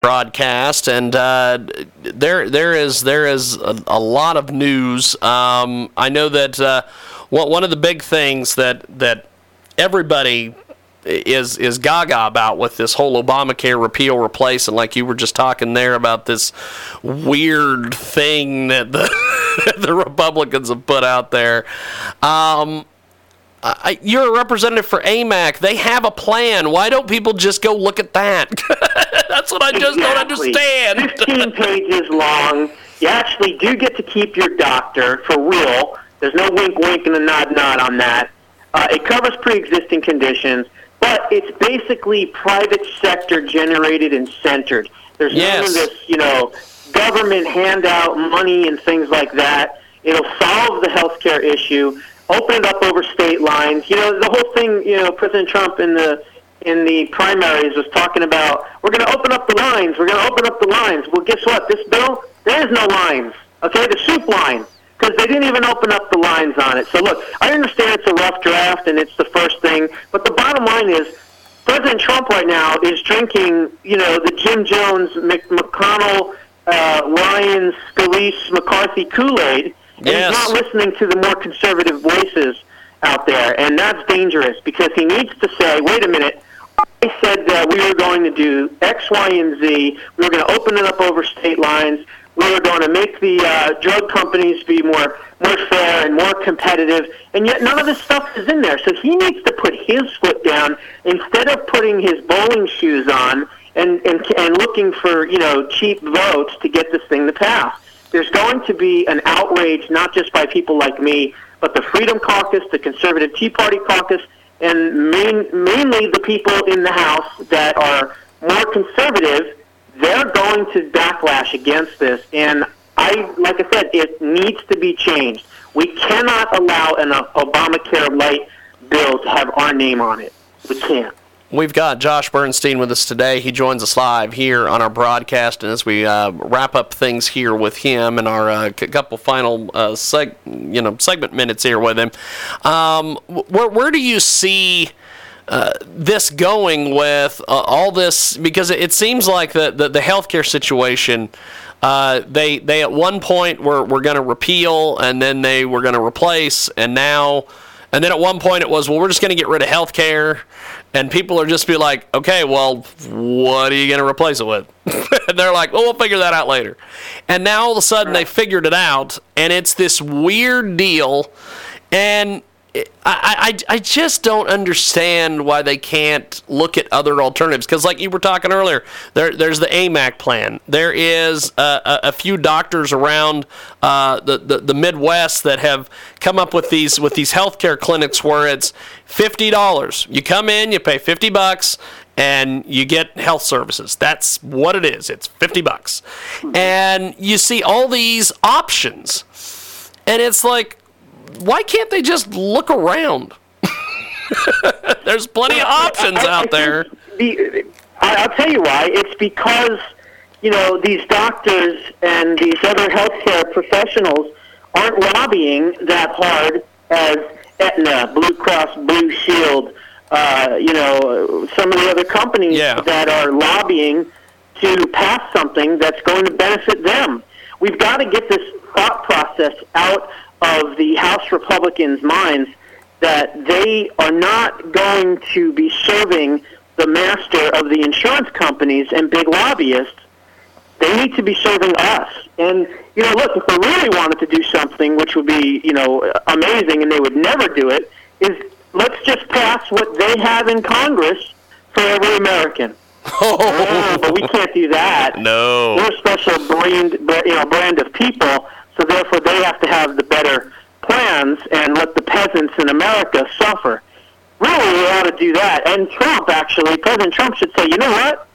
Broadcast, and uh, there there is there is a, a lot of news. Um, I know that uh, one of the big things that that everybody is is gaga about with this whole Obamacare repeal replace, and like you were just talking there about this weird thing that the the Republicans have put out there. Um, I, you're a representative for AMAC. They have a plan. Why don't people just go look at that? That's what I just don't Exactly. understand. 15 pages long. You actually do get to keep your doctor for real. There's no wink, wink, and a nod, nod on that. Uh, it covers pre-existing conditions, but it's basically private sector generated and centered. There's none of this, you know, government handout money and things like that. It'll solve the healthcare issue. Open it up over state lines. You know, the whole thing. You know, President Trump in the in the primaries was talking about we're going to open up the lines. We're going to open up the lines. Well, guess what? This bill, there is no lines. Okay, the soup line because they didn't even open up the lines on it. So look, I understand it's a rough draft and it's the first thing, but the bottom line is President Trump right now is drinking, you know, the Jim Jones, Mc, McConnell, uh, Ryan, Scalise, McCarthy Kool-Aid, and Yes. he's not listening to the more conservative voices out there, and that's dangerous because he needs to say, wait a minute, I said that we were going to do X, Y, and Z. We were going to open it up over state lines. We were going to make the uh, drug companies be more more fair and more competitive. And yet none of this stuff is in there. So he needs to put his foot down instead of putting his bowling shoes on and and, and looking for you know cheap votes to get this thing to pass. There's going to be an outrage not just by people like me, but the Freedom Caucus, the Conservative Tea Party Caucus, and main, mainly the people in the House that are more conservative, they're going to backlash against this. And I, like I said, it needs to be changed. We cannot allow an Obamacare light bill to have our name on it. We can't. We've got Josh Bernstein with us today. He joins us live here on our broadcast, and as we uh, wrap up things here with him and our uh, couple final uh, seg- you know segment minutes here with him, um, where where do you see? Uh, this going with uh, all this because it, seems like the, the, the healthcare situation uh, they they at one point were, were going to repeal and then they were going to replace and now and then at one point it was well we're just going to get rid of healthcare. And people are just be like okay well what are you going to replace it with? And they're like well we'll figure that out later. And now all of a sudden they figured it out and it's this weird deal. And I, I, I just don't understand why they can't look at other alternatives. Because, like you were talking earlier, there, there's the AMAC plan. There is a, a, a few doctors around uh, the, the, the Midwest that have come up with these with these healthcare clinics where it's fifty dollars. You come in, you pay fifty bucks, and you get health services. That's what it is. It's fifty bucks, and you see all these options, and it's like why can't they just look around? There's plenty of options I- I out there. The, I, I'll tell you why. It's because you know these doctors and these other healthcare professionals aren't lobbying that hard as Aetna, Blue Cross Blue Shield, uh, you know, some of the other companies Yeah. that are lobbying to pass something that's going to benefit them. We've got to get this thought process out of the House Republicans' minds that they are not going to be serving the master of the insurance companies and big lobbyists. They need to be serving us. And you know, look, if they really wanted to do something, which would be you know amazing, and they would never do it, is let's just pass what they have in Congress for every American. Oh, ah, but we can't do that. No. We're a special brand, you know, brand of people, so therefore they have to have the better plans and let the peasants in America suffer. Really, we ought to do that. And Trump, actually, President Trump should say, you know what?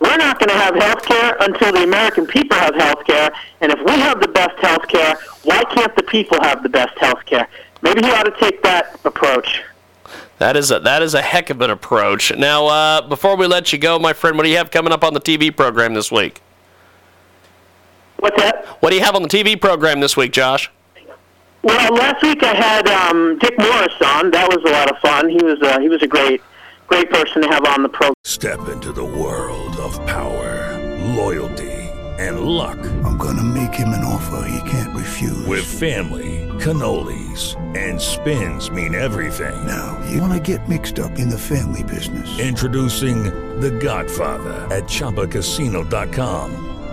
We're not going to have health care until the American people have health care. And if we have the best health care, why can't the people have the best health care? Maybe he ought to take that approach. That is a that is a heck of an approach. Now, uh, before we let you go, my friend, what do you have coming up on the TV program this week? What's that? What do you have on the TV program this week, Josh? Well, last week I had um, Dick Morris on. That was a lot of fun. He was uh, he was a great great person to have on the program. Step into the world of power, loyalty, and luck. I'm gonna make him an offer he can't refuse. With family, cannolis, and spins mean everything. Now, you wanna get mixed up in the family business. Introducing The Godfather at ChumbaCasino.com.